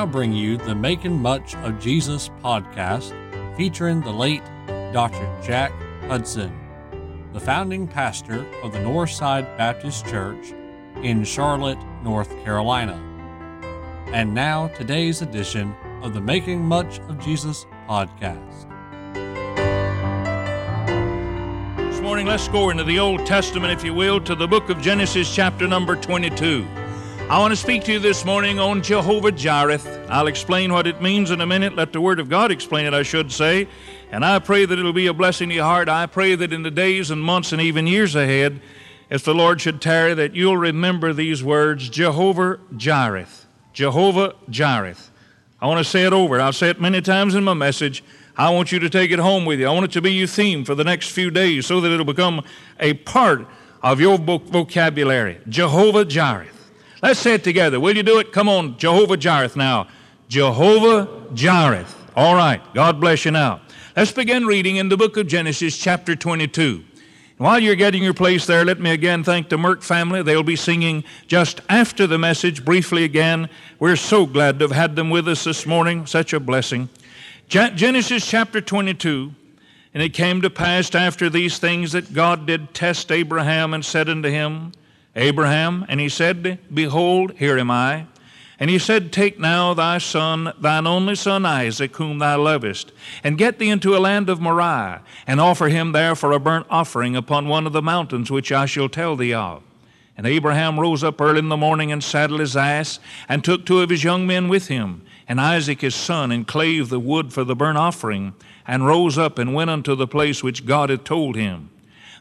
now bring you the Making Much of Jesus podcast featuring the late Dr. Jack Hudson, the founding pastor of the Northside Baptist Church in Charlotte, North Carolina. And now, today's edition of the Making Much of Jesus podcast. This morning, let's go into the Old Testament, if you will, to the book of Genesis, chapter number 22. I want to speak to you this morning on Jehovah Jireh. I'll explain what it means in a minute. Let the Word of God explain it, I should say. And I pray that it'll be a blessing to your heart. I pray that in the days and months and even years ahead, if the Lord should tarry, that you'll remember these words Jehovah Jireh. Jehovah Jireh. I want to say it over. I've said it many times in my message. I want you to take it home with you. I want it to be your theme for the next few days so that it'll become a part of your vocabulary. Jehovah Jireh. Let's say it together. Will you do it? Come on, Jehovah Jireh now. Jehovah Jireh. All right. God bless you now. Let's begin reading in the book of Genesis, chapter 22. While you're getting your place there, let me again thank the Merck family. They'll be singing just after the message, briefly again. We're so glad to have had them with us this morning. Such a blessing. Genesis chapter 22. And it came to pass after these things that God did test Abraham and said unto him, Abraham, and he said, Behold, here am I. And he said, Take now thy son, thine only son Isaac, whom thou lovest, and get thee into a land of Moriah, and offer him there for a burnt offering upon one of the mountains which I shall tell thee of. And Abraham rose up early in the morning and saddled his ass, and took two of his young men with him, and Isaac his son, and clave the wood for the burnt offering, and rose up and went unto the place which God had told him.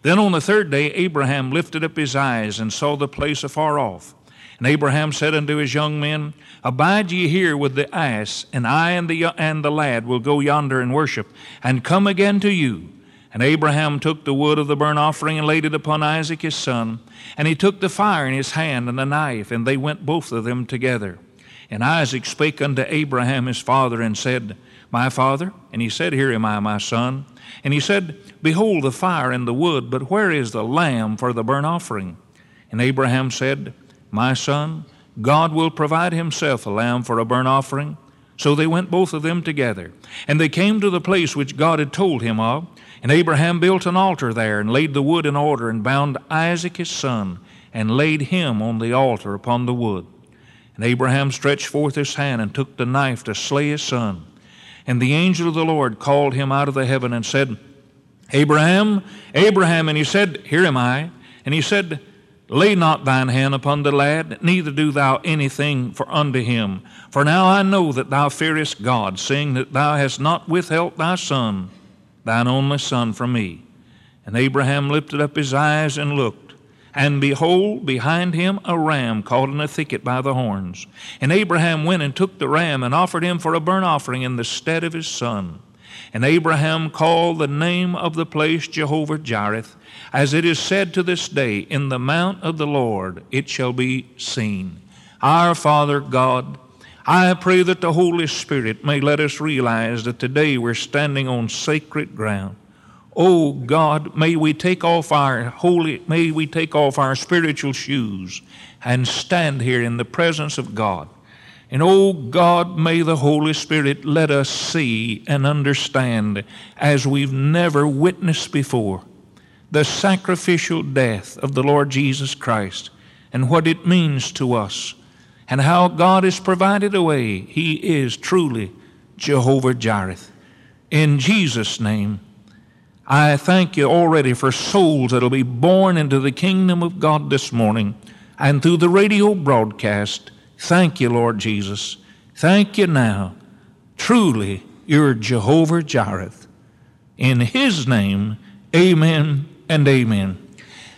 Then on the third day, Abraham lifted up his eyes and saw the place afar off. And Abraham said unto his young men, Abide ye here with the ass, and I and the, and the lad will go yonder and worship, and come again to you. And Abraham took the wood of the burnt offering and laid it upon Isaac his son. And he took the fire in his hand and the knife, and they went both of them together. And Isaac spake unto Abraham his father, and said, My father? And he said, Here am I, my son. And he said, Behold the fire and the wood, but where is the lamb for the burnt offering? And Abraham said, My son, God will provide himself a lamb for a burnt offering. So they went both of them together. And they came to the place which God had told him of. And Abraham built an altar there, and laid the wood in order, and bound Isaac his son, and laid him on the altar upon the wood. And Abraham stretched forth his hand, and took the knife to slay his son. And the angel of the Lord called him out of the heaven and said, Abraham, Abraham. And he said, Here am I. And he said, Lay not thine hand upon the lad, neither do thou anything for unto him. For now I know that thou fearest God, seeing that thou hast not withheld thy son, thine only son, from me. And Abraham lifted up his eyes and looked. And behold, behind him a ram caught in a thicket by the horns. And Abraham went and took the ram and offered him for a burnt offering in the stead of his son. And Abraham called the name of the place Jehovah Jireh, as it is said to this day, In the mount of the Lord it shall be seen. Our Father God, I pray that the Holy Spirit may let us realize that today we're standing on sacred ground. Oh God, may we take off our holy, may we take off our spiritual shoes and stand here in the presence of God. And oh God, may the Holy Spirit let us see and understand as we've never witnessed before the sacrificial death of the Lord Jesus Christ and what it means to us and how God has provided a way. He is truly Jehovah Jireh. In Jesus' name, I thank you already for souls that'll be born into the kingdom of God this morning and through the radio broadcast. Thank you, Lord Jesus. Thank you now. Truly, you're Jehovah Jireh. In His name, amen and amen.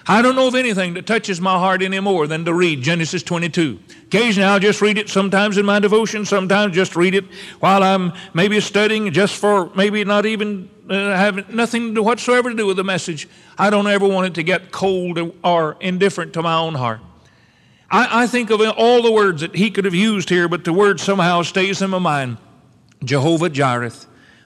I don't know of anything that touches my heart any more than to read Genesis 22. Occasionally I'll just read it sometimes in my devotion, sometimes just read it while I'm maybe studying just for maybe not even uh, have nothing whatsoever to do with the message. I don't ever want it to get cold or indifferent to my own heart. I, I think of all the words that he could have used here, but the word somehow stays in my mind. Jehovah Jireh,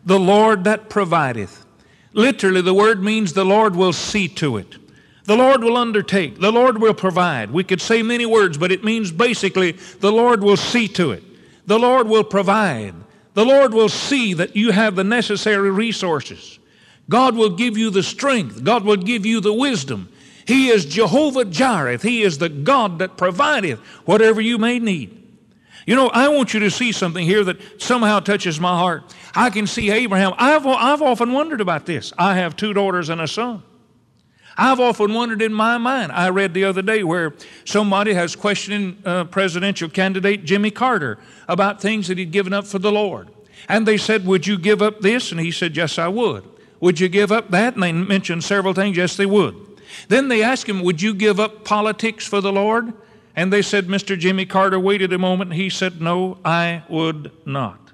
the Lord that provideth. Literally, the word means the Lord will see to it. The Lord will undertake. The Lord will provide. We could say many words, but it means basically the Lord will see to it. The Lord will provide. The Lord will see that you have the necessary resources. God will give you the strength. God will give you the wisdom. He is Jehovah Jireh. He is the God that provideth whatever you may need. You know, I want you to see something here that somehow touches my heart. I can see Abraham. I've, I've often wondered about this. I have two daughters and a son. I've often wondered in my mind. I read the other day where somebody has questioned uh, presidential candidate Jimmy Carter about things that he'd given up for the Lord. And they said, Would you give up this? And he said, Yes, I would. Would you give up that? And they mentioned several things. Yes, they would. Then they asked him, Would you give up politics for the Lord? And they said, Mr. Jimmy Carter waited a moment. He said, No, I would not.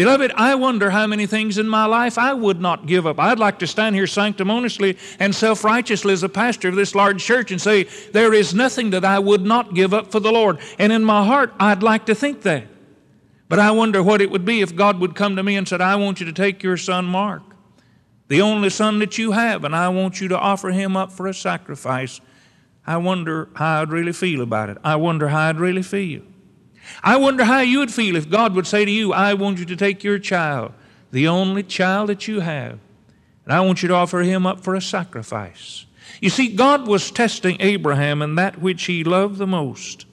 Beloved, I wonder how many things in my life I would not give up. I'd like to stand here sanctimoniously and self righteously as a pastor of this large church and say, There is nothing that I would not give up for the Lord. And in my heart, I'd like to think that. But I wonder what it would be if God would come to me and said, I want you to take your son Mark, the only son that you have, and I want you to offer him up for a sacrifice. I wonder how I'd really feel about it. I wonder how I'd really feel. I wonder how you would feel if God would say to you, I want you to take your child, the only child that you have, and I want you to offer him up for a sacrifice. You see, God was testing Abraham in that which he loved the most.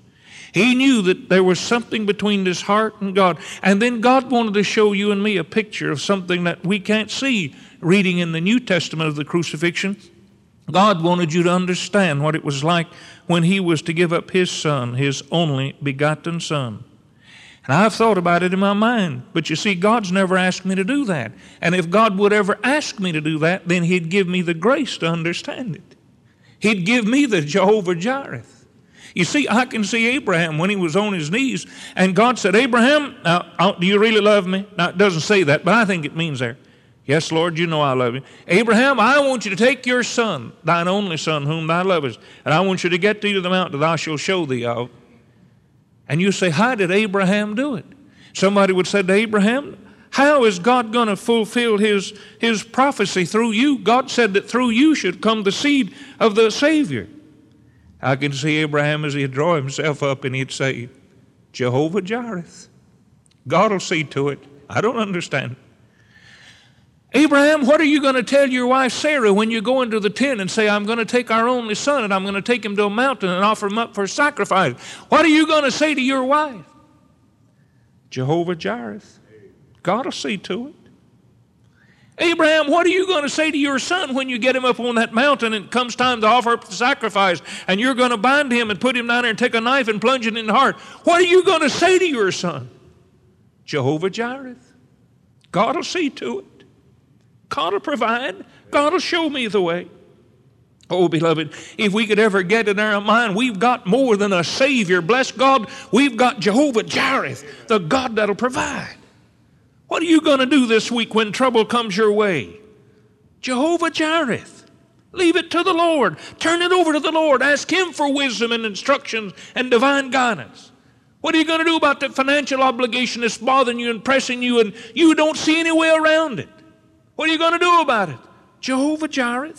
He knew that there was something between his heart and God. And then God wanted to show you and me a picture of something that we can't see reading in the New Testament of the crucifixion. God wanted you to understand what it was like when he was to give up his son, his only begotten son. And I've thought about it in my mind. But you see, God's never asked me to do that. And if God would ever ask me to do that, then He'd give me the grace to understand it. He'd give me the Jehovah Jireh. You see, I can see Abraham when he was on his knees, and God said, Abraham, now, uh, do you really love me? Now, it doesn't say that, but I think it means there. Yes, Lord, you know I love you. Abraham, I want you to take your son, thine only son, whom thou lovest, and I want you to get thee to the mountain that I shall show thee of. And you say, How did Abraham do it? Somebody would say to Abraham, How is God going to fulfill his, his prophecy through you? God said that through you should come the seed of the Savior. I can see Abraham as he'd draw himself up and he'd say, Jehovah Jireh. God will see to it. I don't understand. Abraham, what are you going to tell your wife Sarah when you go into the tent and say, I'm going to take our only son and I'm going to take him to a mountain and offer him up for sacrifice? What are you going to say to your wife? Jehovah Jireh. God will see to it. Abraham, what are you going to say to your son when you get him up on that mountain and it comes time to offer up the sacrifice and you're going to bind him and put him down there and take a knife and plunge it in the heart? What are you going to say to your son? Jehovah Jireh. God will see to it. God will provide. God will show me the way. Oh, beloved, if we could ever get in our mind, we've got more than a Savior. Bless God, we've got Jehovah Jireh, the God that'll provide. What are you going to do this week when trouble comes your way? Jehovah Jireh. Leave it to the Lord. Turn it over to the Lord. Ask Him for wisdom and instructions and divine guidance. What are you going to do about that financial obligation that's bothering you and pressing you and you don't see any way around it? What are you going to do about it? Jehovah Jireh.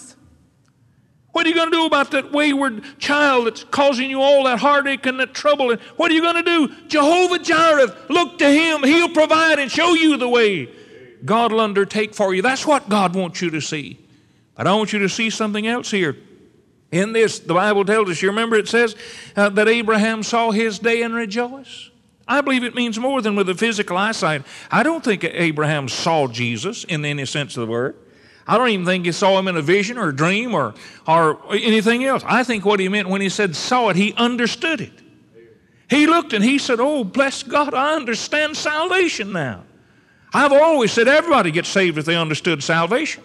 What are you going to do about that wayward child that's causing you all that heartache and that trouble? And what are you going to do? Jehovah Jireh, look to Him. He'll provide and show you the way. God will undertake for you. That's what God wants you to see. But I want you to see something else here. In this, the Bible tells us, you remember it says uh, that Abraham saw his day and rejoiced. I believe it means more than with a physical eyesight. I don't think Abraham saw Jesus in any sense of the word. I don't even think he saw him in a vision or a dream or, or anything else. I think what he meant when he said saw it, he understood it. He looked and he said, Oh, bless God, I understand salvation now. I've always said everybody gets saved if they understood salvation.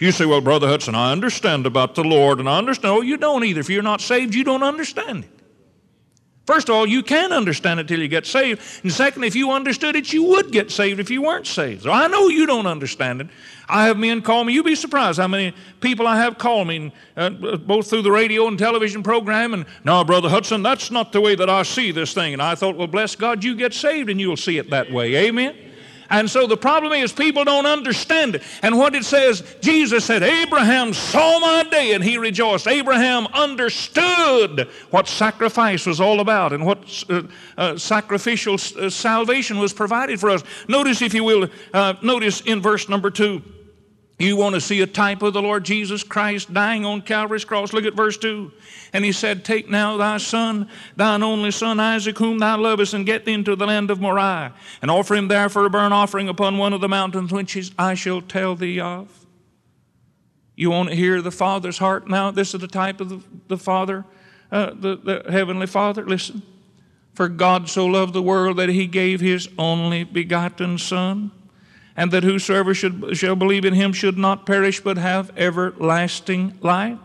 You say, Well, Brother Hudson, I understand about the Lord, and I understand. No, you don't either. If you're not saved, you don't understand it. First of all, you can understand it till you get saved. And second, if you understood it, you would get saved if you weren't saved. So I know you don't understand it. I have men call me. You'd be surprised how many people I have call me, uh, both through the radio and television program. And no, Brother Hudson, that's not the way that I see this thing. And I thought, well, bless God, you get saved and you'll see it that way. Amen. And so the problem is people don't understand it. And what it says, Jesus said, Abraham saw my day and he rejoiced. Abraham understood what sacrifice was all about and what uh, uh, sacrificial uh, salvation was provided for us. Notice, if you will, uh, notice in verse number two. You want to see a type of the Lord Jesus Christ dying on Calvary's cross? Look at verse 2. And he said, Take now thy son, thine only son Isaac, whom thou lovest, and get thee into the land of Moriah, and offer him there for a burnt offering upon one of the mountains which I shall tell thee of. You want to hear the Father's heart now? This is the type of the, the Father, uh, the, the Heavenly Father. Listen. For God so loved the world that he gave his only begotten Son and that whosoever should, shall believe in him should not perish but have everlasting life.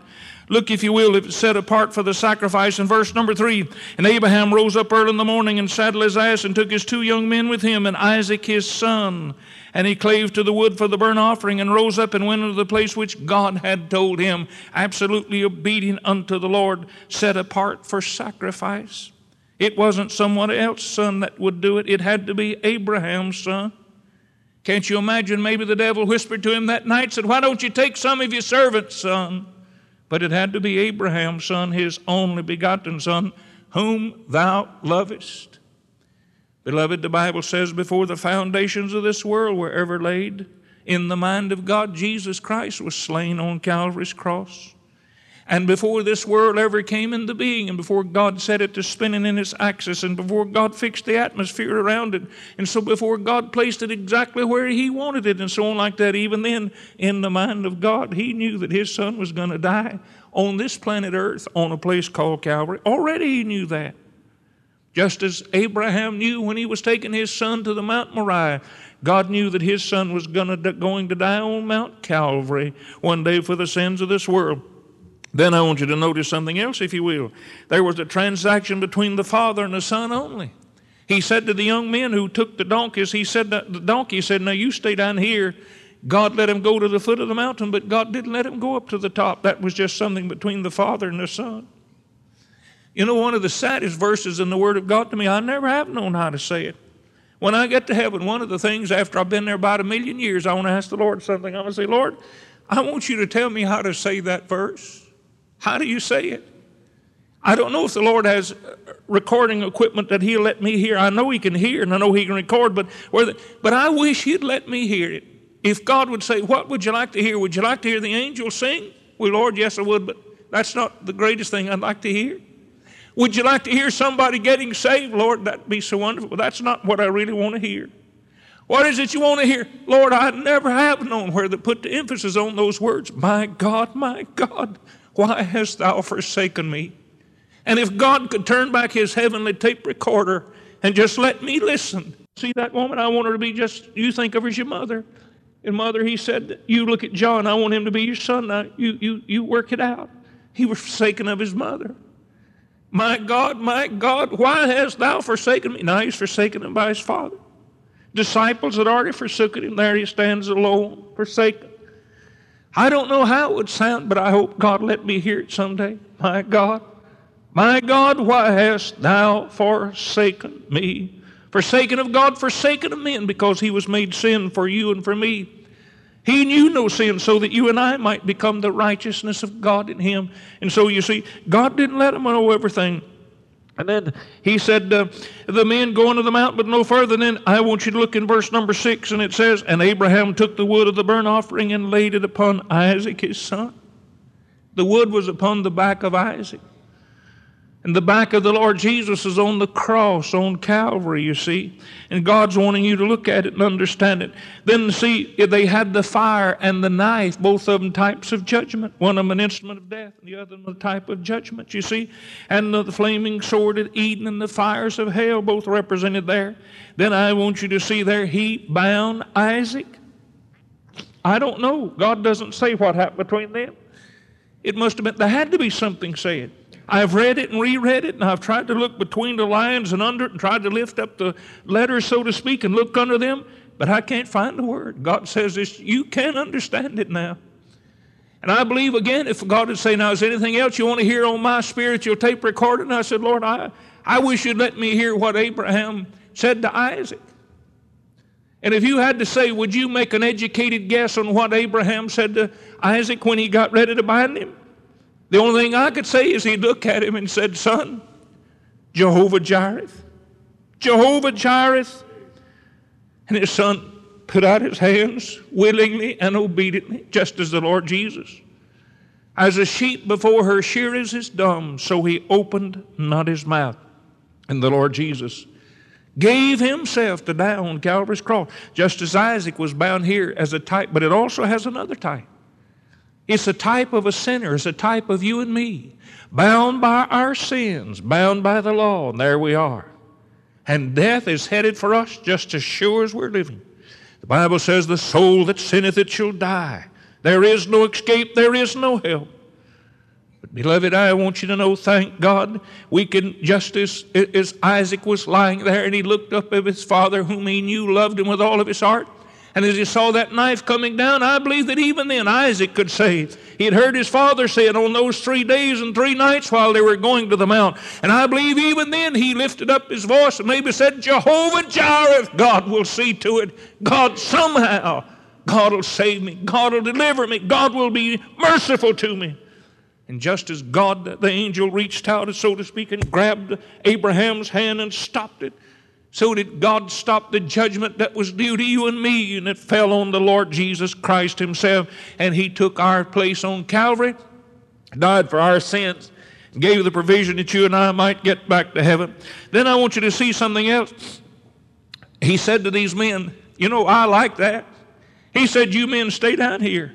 Look, if you will, if it's set apart for the sacrifice in verse number three. And Abraham rose up early in the morning and saddled his ass and took his two young men with him and Isaac his son. And he clave to the wood for the burnt offering and rose up and went into the place which God had told him, absolutely obedient unto the Lord, set apart for sacrifice. It wasn't someone else's son that would do it, it had to be Abraham's son. Can't you imagine maybe the devil whispered to him that night, said, Why don't you take some of your servants, son? But it had to be Abraham's son, his only begotten son, whom thou lovest. Beloved, the Bible says, Before the foundations of this world were ever laid, in the mind of God, Jesus Christ was slain on Calvary's cross. And before this world ever came into being, and before God set it to spinning in its axis, and before God fixed the atmosphere around it, and so before God placed it exactly where He wanted it, and so on like that, even then, in the mind of God, He knew that His Son was going to die on this planet Earth on a place called Calvary. Already He knew that. Just as Abraham knew when he was taking his son to the Mount Moriah, God knew that his son was gonna, going to die on Mount Calvary one day for the sins of this world. Then I want you to notice something else, if you will. There was a transaction between the father and the son only. He said to the young men who took the donkeys, he said, the donkey said, Now you stay down here. God let him go to the foot of the mountain, but God didn't let him go up to the top. That was just something between the father and the son. You know, one of the saddest verses in the Word of God to me, I never have known how to say it. When I get to heaven, one of the things after I've been there about a million years, I want to ask the Lord something. I'm going to say, Lord, I want you to tell me how to say that verse. How do you say it? I don't know if the Lord has recording equipment that He'll let me hear. I know He can hear and I know He can record, but whether, but I wish He'd let me hear it. If God would say, What would you like to hear? Would you like to hear the angels sing? Well, Lord, yes, I would, but that's not the greatest thing I'd like to hear. Would you like to hear somebody getting saved? Lord, that'd be so wonderful. That's not what I really want to hear. What is it you want to hear? Lord, I never have known where to put the emphasis on those words. My God, my God, why hast thou forsaken me? And if God could turn back his heavenly tape recorder and just let me listen. See that woman? I want her to be just, you think of her as your mother. And mother, he said, You look at John, I want him to be your son. Now you, you, you work it out. He was forsaken of his mother. My God, my God, why hast thou forsaken me? Now he's forsaken him by his father. Disciples had already forsaken him. There he stands alone, forsaken. I don't know how it would sound, but I hope God let me hear it someday. My God, my God, why hast thou forsaken me? Forsaken of God, forsaken of men, because he was made sin for you and for me. He knew no sin so that you and I might become the righteousness of God in him. And so you see, God didn't let him know everything. And then he said, uh, The men go into the mountain, but no further. Then I want you to look in verse number six, and it says, And Abraham took the wood of the burnt offering and laid it upon Isaac his son. The wood was upon the back of Isaac. And the back of the Lord Jesus is on the cross, on Calvary, you see. And God's wanting you to look at it and understand it. Then, see, they had the fire and the knife, both of them types of judgment. One of them an instrument of death, and the other a type of judgment, you see. And the, the flaming sword at Eden and the fires of hell, both represented there. Then I want you to see there, he bound Isaac. I don't know. God doesn't say what happened between them. It must have been, there had to be something said. I've read it and reread it, and I've tried to look between the lines and under it and tried to lift up the letters, so to speak, and look under them, but I can't find the word. God says this, you can understand it now. And I believe again, if God would say, Now, is anything else you want to hear on my spiritual tape recorder? And I said, Lord, I, I wish you'd let me hear what Abraham said to Isaac. And if you had to say, would you make an educated guess on what Abraham said to Isaac when he got ready to bind him? The only thing I could say is he looked at him and said, Son, Jehovah Jireh, Jehovah Jireh. And his son put out his hands willingly and obediently, just as the Lord Jesus. As a sheep before her shearers is dumb, so he opened not his mouth. And the Lord Jesus gave himself to die on Calvary's cross, just as Isaac was bound here as a type, but it also has another type. It's a type of a sinner, it's a type of you and me, bound by our sins, bound by the law, and there we are. And death is headed for us just as sure as we're living. The Bible says, The soul that sinneth, it shall die. There is no escape, there is no help. But, beloved, I want you to know, thank God, we can, just as, as Isaac was lying there and he looked up at his father, whom he knew loved him with all of his heart, and as he saw that knife coming down, I believe that even then Isaac could say, he had heard his father say it on those three days and three nights while they were going to the mount. And I believe even then he lifted up his voice and maybe said, Jehovah Jireh, God will see to it. God somehow, God will save me. God will deliver me. God will be merciful to me. And just as God, the angel, reached out, so to speak, and grabbed Abraham's hand and stopped it, so did God stop the judgment that was due to you and me, and it fell on the Lord Jesus Christ Himself, and He took our place on Calvary, died for our sins, gave the provision that you and I might get back to heaven. Then I want you to see something else. He said to these men, You know, I like that. He said, You men stay down here.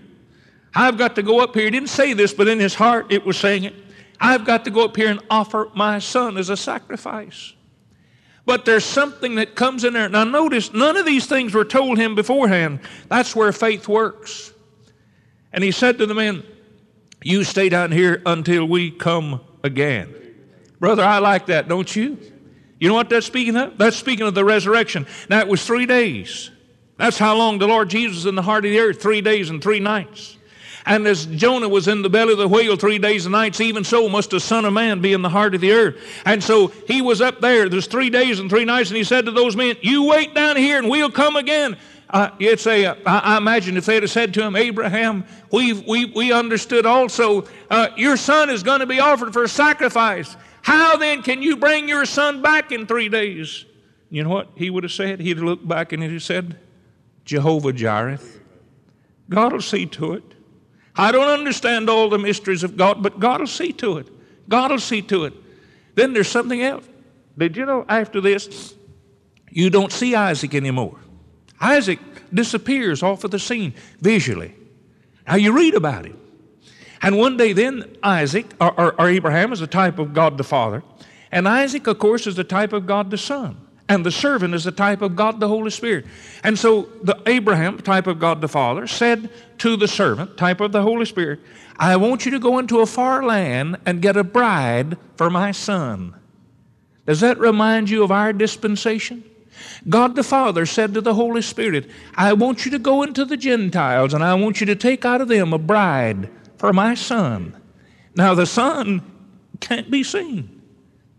I've got to go up here. He didn't say this, but in his heart it was saying it. I've got to go up here and offer my son as a sacrifice. But there's something that comes in there. Now, notice, none of these things were told him beforehand. That's where faith works. And he said to the men, You stay down here until we come again. Brother, I like that, don't you? You know what that's speaking of? That's speaking of the resurrection. Now, it was three days. That's how long the Lord Jesus in the heart of the earth three days and three nights. And as Jonah was in the belly of the whale three days and nights, even so must the Son of Man be in the heart of the earth. And so he was up there. There's three days and three nights, and he said to those men, You wait down here, and we'll come again. Uh, it's a, I imagine if they'd have said to him, Abraham, we we, we understood also, uh, your son is going to be offered for sacrifice. How then can you bring your son back in three days? You know what he would have said? He'd have looked back and he'd have said, Jehovah Jireh. God will see to it. I don't understand all the mysteries of God, but God will see to it. God will see to it. Then there's something else. Did you know after this, you don't see Isaac anymore? Isaac disappears off of the scene visually. Now you read about him. And one day, then Isaac, or, or, or Abraham, is a type of God the Father, and Isaac, of course, is the type of God the Son. And the servant is the type of God the Holy Spirit. And so the Abraham, type of God the Father, said to the servant, type of the Holy Spirit, I want you to go into a far land and get a bride for my son. Does that remind you of our dispensation? God the Father said to the Holy Spirit, I want you to go into the Gentiles and I want you to take out of them a bride for my son. Now, the son can't be seen.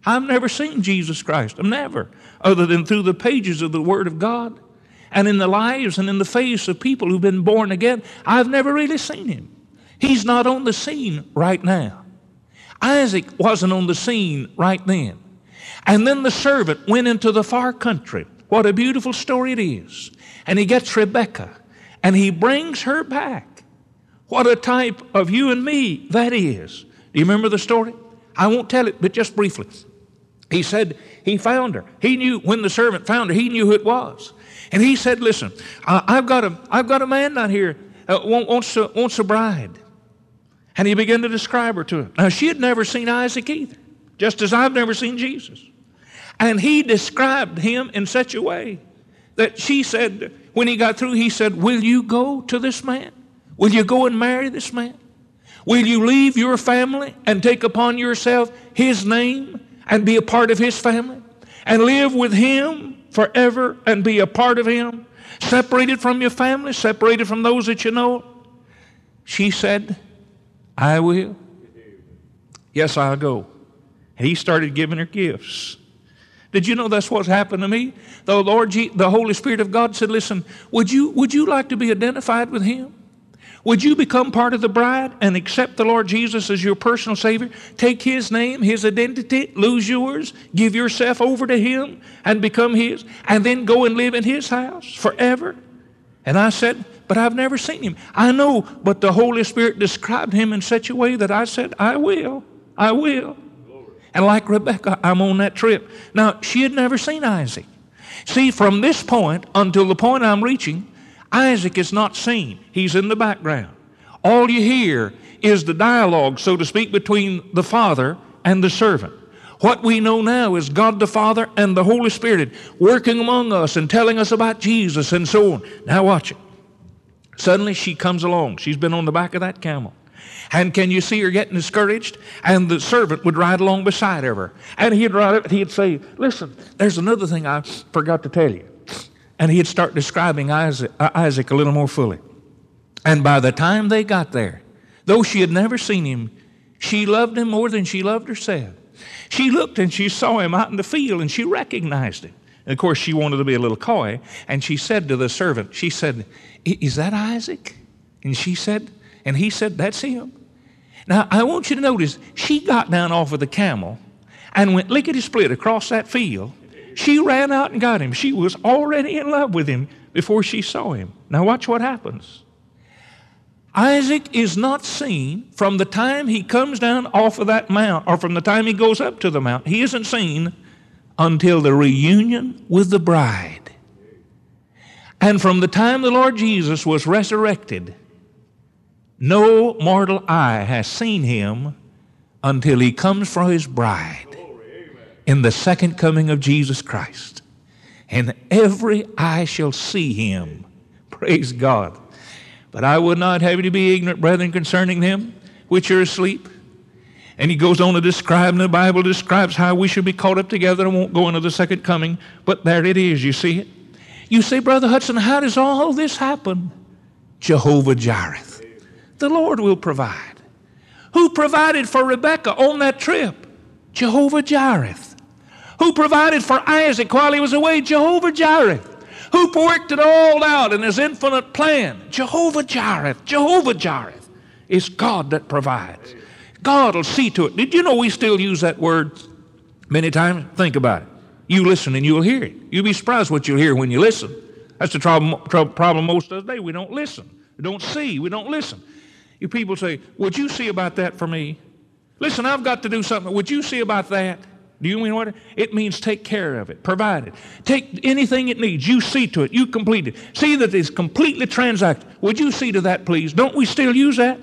I've never seen Jesus Christ. I've never other than through the pages of the Word of God and in the lives and in the face of people who've been born again. I've never really seen him. He's not on the scene right now. Isaac wasn't on the scene right then. And then the servant went into the far country. What a beautiful story it is. And he gets Rebekah and he brings her back. What a type of you and me that is. Do you remember the story? I won't tell it, but just briefly. He said he found her. He knew when the servant found her, he knew who it was. And he said, Listen, I've, got a, I've got a man down here uh, wants, a, wants a bride. And he began to describe her to him. Now, she had never seen Isaac either, just as I've never seen Jesus. And he described him in such a way that she said, when he got through, he said, Will you go to this man? Will you go and marry this man? Will you leave your family and take upon yourself his name and be a part of his family and live with him forever and be a part of him, separated from your family, separated from those that you know? She said, I will. Yes, I'll go. And he started giving her gifts. Did you know that's what's happened to me? The Lord, the Holy Spirit of God said, "Listen, would you would you like to be identified with Him? Would you become part of the bride and accept the Lord Jesus as your personal Savior? Take His name, His identity, lose yours, give yourself over to Him, and become His, and then go and live in His house forever?" And I said, "But I've never seen Him. I know, but the Holy Spirit described Him in such a way that I said, I will, I will." And like Rebecca, I'm on that trip. Now, she had never seen Isaac. See, from this point until the point I'm reaching, Isaac is not seen. He's in the background. All you hear is the dialogue, so to speak, between the father and the servant. What we know now is God the Father and the Holy Spirit working among us and telling us about Jesus and so on. Now, watch it. Suddenly, she comes along. She's been on the back of that camel. And can you see her getting discouraged? And the servant would ride along beside her. And he'd ride up, he'd say, Listen, there's another thing I forgot to tell you. And he'd start describing Isaac, uh, Isaac a little more fully. And by the time they got there, though she had never seen him, she loved him more than she loved herself. She looked and she saw him out in the field and she recognized him. And of course, she wanted to be a little coy. And she said to the servant, She said, Is that Isaac? And she said, And he said, That's him. Now, I want you to notice, she got down off of the camel and went lickety split across that field. She ran out and got him. She was already in love with him before she saw him. Now, watch what happens. Isaac is not seen from the time he comes down off of that mount or from the time he goes up to the mount. He isn't seen until the reunion with the bride. And from the time the Lord Jesus was resurrected no mortal eye has seen him until he comes for his bride in the second coming of Jesus Christ. And every eye shall see him. Praise God. But I would not have you to be ignorant, brethren, concerning them which are asleep. And he goes on to describe, and the Bible describes how we should be caught up together. I won't go into the second coming, but there it is. You see it? You say, Brother Hudson, how does all this happen? Jehovah Jireh. The Lord will provide. Who provided for Rebekah on that trip? Jehovah Jireh. Who provided for Isaac while he was away? Jehovah Jireh. Who worked it all out in his infinite plan? Jehovah Jireh. Jehovah Jireh is God that provides. God will see to it. Did you know we still use that word many times? Think about it. You listen and you'll hear it. You'll be surprised what you'll hear when you listen. That's the problem, problem most of the day. We don't listen. We don't see. We don't listen. You people say, Would you see about that for me? Listen, I've got to do something. Would you see about that? Do you mean what? It means take care of it, provide it. Take anything it needs. You see to it. You complete it. See that it's completely transacted. Would you see to that, please? Don't we still use that?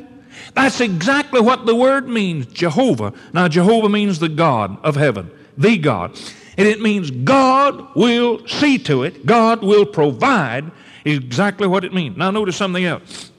That's exactly what the word means, Jehovah. Now, Jehovah means the God of heaven, the God. And it means God will see to it, God will provide exactly what it means. Now, notice something else.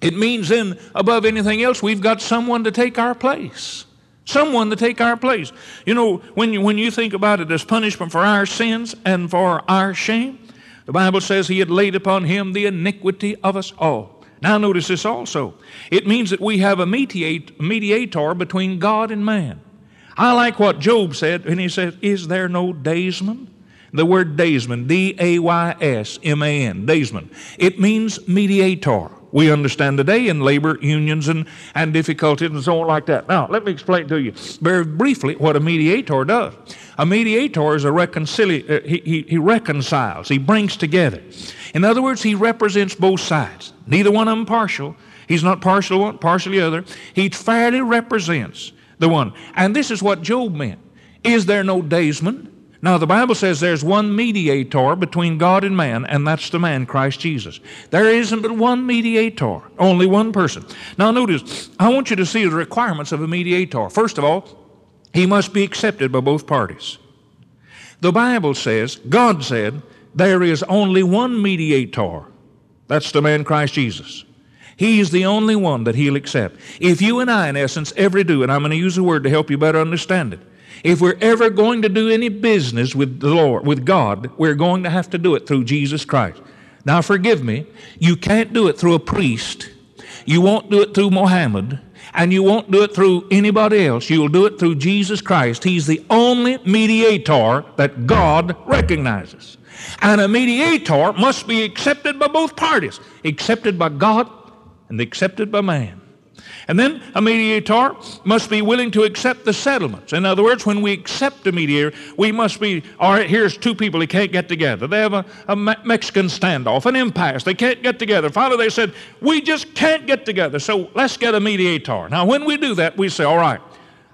It means then, above anything else, we've got someone to take our place. Someone to take our place. You know, when you, when you think about it as punishment for our sins and for our shame, the Bible says He had laid upon Him the iniquity of us all. Now, notice this also. It means that we have a mediator between God and man. I like what Job said, and he said, Is there no daysman? The word daysman, D A Y S M A N, daysman. It means mediator we understand today in labor unions and, and difficulties and so on like that. Now, let me explain to you very briefly what a mediator does. A mediator is a reconcili- uh, he, he, he reconciles, he brings together. In other words, he represents both sides. Neither one of them partial. He's not partial one, partial the other. He fairly represents the one. And this is what Job meant. Is there no daysman? Now, the Bible says there's one mediator between God and man, and that's the man, Christ Jesus. There isn't but one mediator, only one person. Now, notice, I want you to see the requirements of a mediator. First of all, he must be accepted by both parties. The Bible says, God said, there is only one mediator. That's the man, Christ Jesus. He's the only one that he'll accept. If you and I, in essence, ever do, and I'm going to use a word to help you better understand it, if we're ever going to do any business with the Lord, with God, we're going to have to do it through Jesus Christ. Now, forgive me, you can't do it through a priest. You won't do it through Mohammed. And you won't do it through anybody else. You'll do it through Jesus Christ. He's the only mediator that God recognizes. And a mediator must be accepted by both parties, accepted by God and accepted by man. And then a mediator must be willing to accept the settlements. In other words, when we accept a mediator, we must be, all right, here's two people who can't get together. They have a, a Mexican standoff, an impasse. They can't get together. Finally, they said, we just can't get together, so let's get a mediator. Now, when we do that, we say, all right,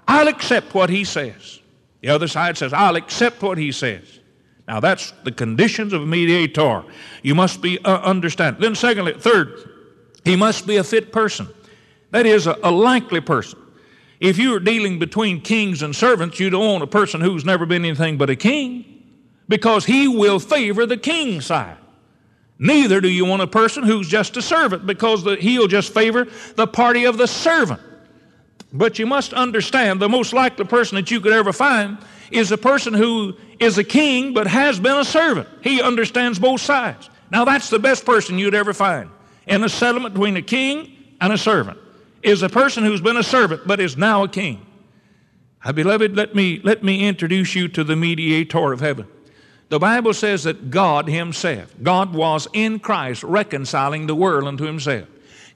I'll accept what he says. The other side says, I'll accept what he says. Now, that's the conditions of a mediator. You must be uh, understand. Then, secondly, third, he must be a fit person. That is, a, a likely person. If you are dealing between kings and servants, you don't want a person who's never been anything but a king because he will favor the king's side. Neither do you want a person who's just a servant because the, he'll just favor the party of the servant. But you must understand the most likely person that you could ever find is a person who is a king but has been a servant. He understands both sides. Now, that's the best person you'd ever find in a settlement between a king and a servant is a person who's been a servant but is now a king. Uh, beloved, let me, let me introduce you to the mediator of heaven. The Bible says that God Himself, God was in Christ reconciling the world unto Himself.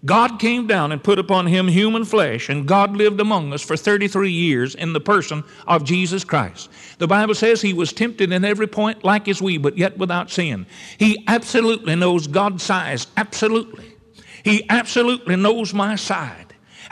God came down and put upon Him human flesh, and God lived among us for 33 years in the person of Jesus Christ. The Bible says He was tempted in every point like as we, but yet without sin. He absolutely knows God's size, absolutely. He absolutely knows my side.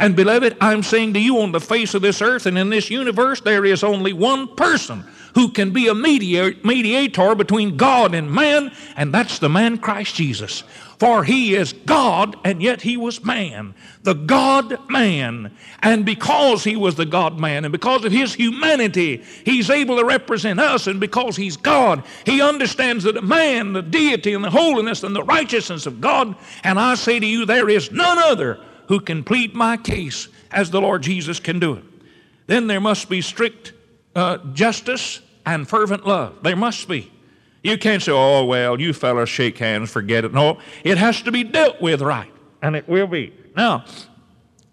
And beloved, I'm saying to you on the face of this earth and in this universe, there is only one person who can be a mediator between God and man, and that's the man Christ Jesus. For he is God, and yet he was man, the God man. And because he was the God man, and because of his humanity, he's able to represent us, and because he's God, he understands that man, the deity, and the holiness, and the righteousness of God. And I say to you, there is none other who can plead my case as the Lord Jesus can do it. Then there must be strict uh, justice and fervent love. There must be. You can't say, oh, well, you fellas shake hands, forget it. No, it has to be dealt with right, and it will be. Now,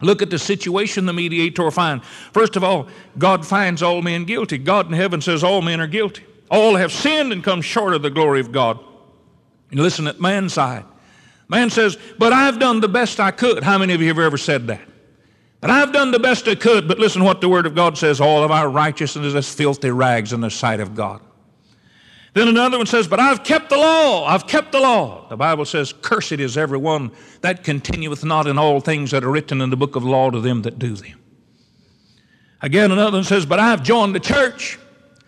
look at the situation the mediator finds. First of all, God finds all men guilty. God in heaven says all men are guilty. All have sinned and come short of the glory of God. And listen at man's side. Man says, But I've done the best I could. How many of you have ever said that? But I've done the best I could, but listen what the Word of God says all of our righteousness is as filthy rags in the sight of God. Then another one says, But I've kept the law. I've kept the law. The Bible says, Cursed is every one that continueth not in all things that are written in the book of law to them that do them. Again, another one says, But I've joined the church.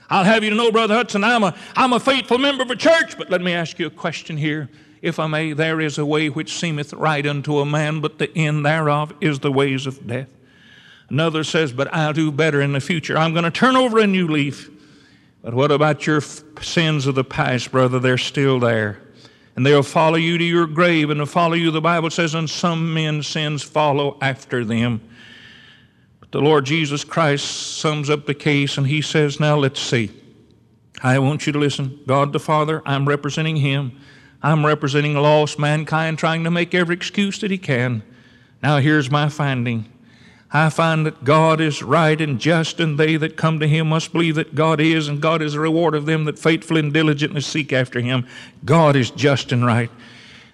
I'll have you to know, Brother Hudson, I'm a, I'm a faithful member of a church. But let me ask you a question here if I may, there is a way which seemeth right unto a man, but the end thereof is the ways of death. Another says, But I'll do better in the future. I'm going to turn over a new leaf. But what about your f- sins of the past, brother? They're still there. And they'll follow you to your grave, and they'll follow you, the Bible says, and some men's sins follow after them. But the Lord Jesus Christ sums up the case, and he says, Now let's see. I want you to listen. God the Father, I'm representing Him. I'm representing lost mankind trying to make every excuse that he can. Now, here's my finding. I find that God is right and just, and they that come to him must believe that God is, and God is a reward of them that faithfully and diligently seek after him. God is just and right.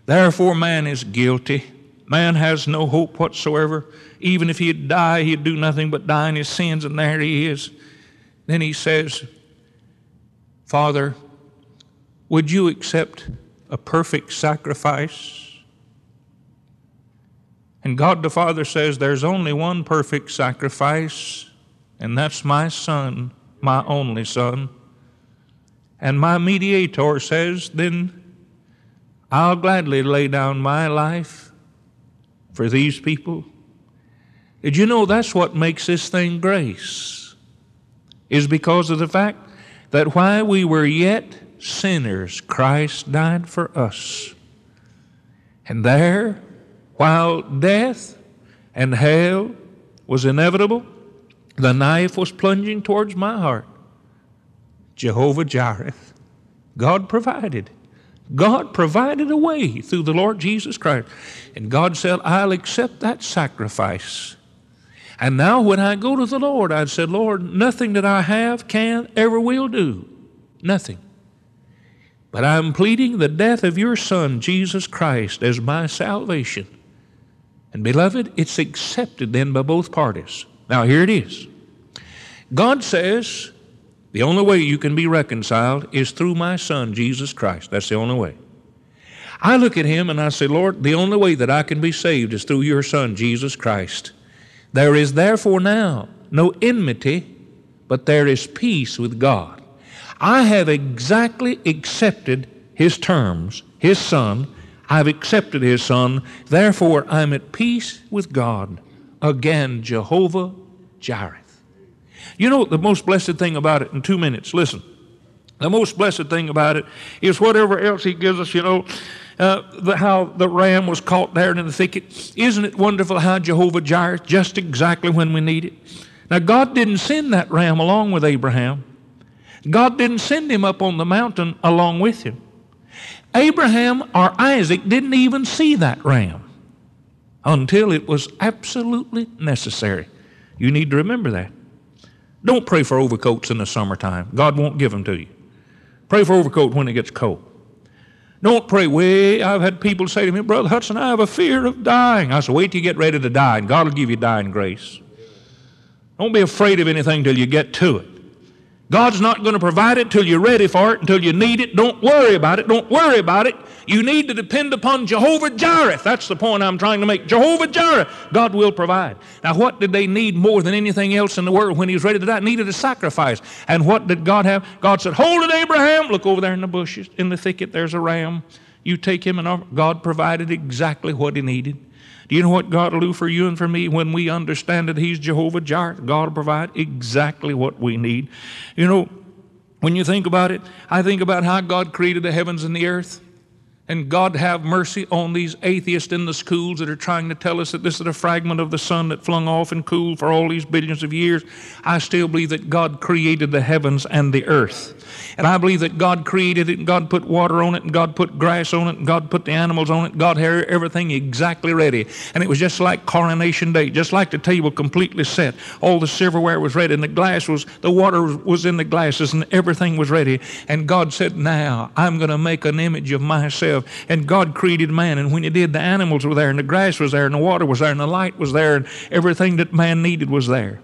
Therefore, man is guilty. Man has no hope whatsoever. Even if he'd die, he'd do nothing but die in his sins, and there he is. Then he says, Father, would you accept a perfect sacrifice. And God the Father says, There's only one perfect sacrifice, and that's my Son, my only Son. And my mediator says, Then I'll gladly lay down my life for these people. Did you know that's what makes this thing grace? Is because of the fact that while we were yet sinners, Christ died for us. And there, while death and hell was inevitable, the knife was plunging towards my heart. Jehovah Jireh, God provided. God provided a way through the Lord Jesus Christ. And God said, I'll accept that sacrifice And now when I go to the Lord, I'd said, Lord, nothing that I have, can, ever will do. Nothing. But I'm pleading the death of your Son, Jesus Christ, as my salvation. And beloved, it's accepted then by both parties. Now here it is. God says the only way you can be reconciled is through my Son, Jesus Christ. That's the only way. I look at him and I say, Lord, the only way that I can be saved is through your Son, Jesus Christ. There is therefore now no enmity, but there is peace with God. I have exactly accepted his terms, his son. I've accepted his son. Therefore, I'm at peace with God. Again, Jehovah Jireh. You know the most blessed thing about it in two minutes? Listen. The most blessed thing about it is whatever else he gives us, you know, uh, the, how the ram was caught there in the thicket. Isn't it wonderful how Jehovah Jireh, just exactly when we need it? Now, God didn't send that ram along with Abraham. God didn't send him up on the mountain along with him. Abraham or Isaac didn't even see that ram until it was absolutely necessary. You need to remember that. Don't pray for overcoats in the summertime. God won't give them to you. Pray for overcoat when it gets cold. Don't pray, way. I've had people say to me, Brother Hudson, I have a fear of dying. I said, wait till you get ready to die, and God will give you dying grace. Don't be afraid of anything till you get to it. God's not going to provide it till you're ready for it, until you need it. Don't worry about it. Don't worry about it. You need to depend upon Jehovah Jireh. That's the point I'm trying to make. Jehovah Jireh, God will provide. Now, what did they need more than anything else in the world when he was ready to die? Needed a sacrifice. And what did God have? God said, Hold it, Abraham. Look over there in the bushes, in the thicket, there's a ram. You take him, and God provided exactly what he needed. Do you know what God will do for you and for me when we understand that He's Jehovah Jireh? God will provide exactly what we need. You know, when you think about it, I think about how God created the heavens and the earth. And God have mercy on these atheists in the schools that are trying to tell us that this is a fragment of the sun that flung off and cooled for all these billions of years. I still believe that God created the heavens and the earth. And I believe that God created it and God put water on it and God put grass on it and God put the animals on it. God had everything exactly ready. And it was just like coronation day, just like the table completely set. All the silverware was ready and the glass was, the water was in the glasses and everything was ready. And God said, Now I'm going to make an image of myself. And God created man. And when He did, the animals were there and the grass was there and the water was there and the light was there and everything that man needed was there.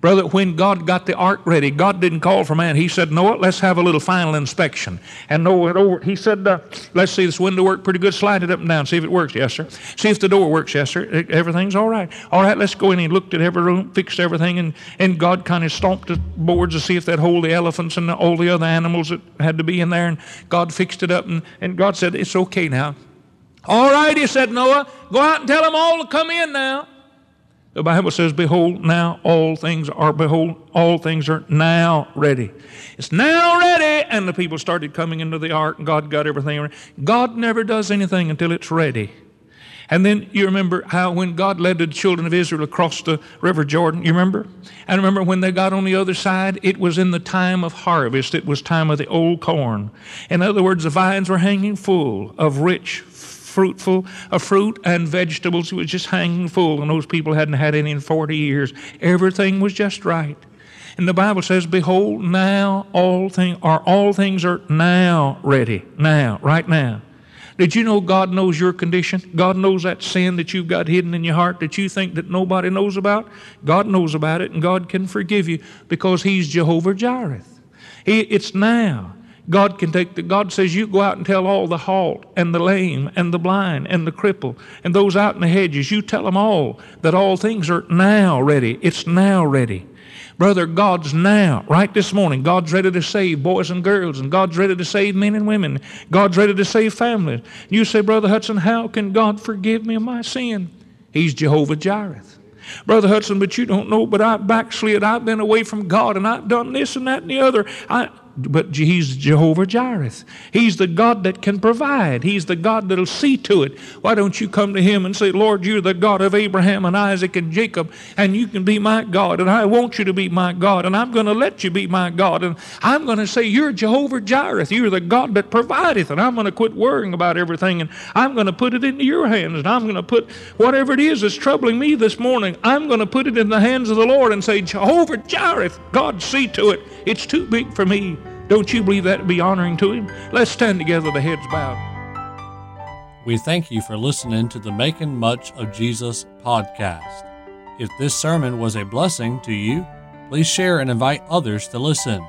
Brother, when God got the ark ready, God didn't call for man. He said, Noah, let's have a little final inspection. And Noah went over. He said, uh, let's see, this window work pretty good. Slide it up and down. See if it works. Yes, sir. See if the door works. Yes, sir. Everything's all right. All right, let's go in. He looked at every room, fixed everything, and, and God kind of stomped the boards to see if that hold the elephants and all the other animals that had to be in there. And God fixed it up. And, and God said, it's okay now. All right, he said, Noah, go out and tell them all to come in now. The Bible says, Behold, now all things are, behold, all things are now ready. It's now ready. And the people started coming into the ark, and God got everything ready. God never does anything until it's ready. And then you remember how when God led the children of Israel across the River Jordan, you remember? And remember when they got on the other side, it was in the time of harvest. It was time of the old corn. In other words, the vines were hanging full of rich fruitful of fruit and vegetables. It was just hanging full, and those people hadn't had any in 40 years. Everything was just right. And the Bible says, Behold, now all things are all things are now ready. Now, right now. Did you know God knows your condition? God knows that sin that you've got hidden in your heart that you think that nobody knows about? God knows about it, and God can forgive you because He's Jehovah Jireh. It's now. God can take the, God says you go out and tell all the halt and the lame and the blind and the cripple and those out in the hedges, you tell them all that all things are now ready. It's now ready. Brother, God's now, right this morning, God's ready to save boys and girls, and God's ready to save men and women. God's ready to save families. You say, Brother Hudson, how can God forgive me of my sin? He's Jehovah Jireh. Brother Hudson, but you don't know, but I backslid. I've been away from God and I've done this and that and the other. I, but He's Jehovah Jireh. He's the God that can provide. He's the God that'll see to it. Why don't you come to Him and say, Lord, you're the God of Abraham and Isaac and Jacob, and you can be my God, and I want you to be my God, and I'm going to let you be my God, and I'm going to say, You're Jehovah Jireh. You're the God that provideth, and I'm going to quit worrying about everything, and I'm going to put it into your hands, and I'm going to put whatever it is that's troubling me this morning, I'm going to put it in the hands of the Lord and say, Jehovah Jireh, God, see to it. It's too big for me. Don't you believe that would be honoring to Him? Let's stand together, the heads bowed. We thank you for listening to the Making Much of Jesus podcast. If this sermon was a blessing to you, please share and invite others to listen.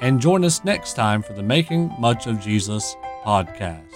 And join us next time for the Making Much of Jesus podcast.